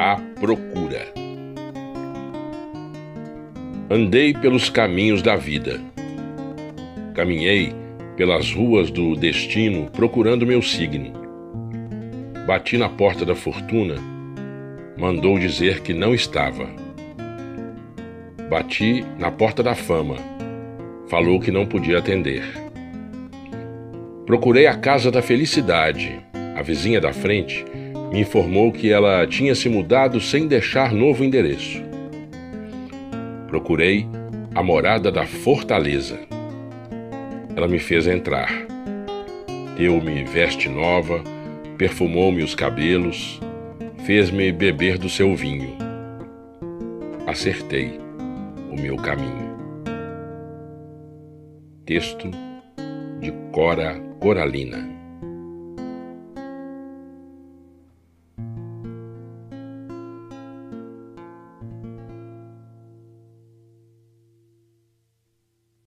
A procura. Andei pelos caminhos da vida. Caminhei pelas ruas do destino procurando meu signo. Bati na porta da fortuna, mandou dizer que não estava. Bati na porta da fama, falou que não podia atender. Procurei a casa da felicidade. A vizinha da frente me informou que ela tinha se mudado sem deixar novo endereço. Procurei a morada da fortaleza. Ela me fez entrar. Deu-me veste nova, perfumou-me os cabelos, fez-me beber do seu vinho. Acertei o meu caminho. Texto de Cora Coralina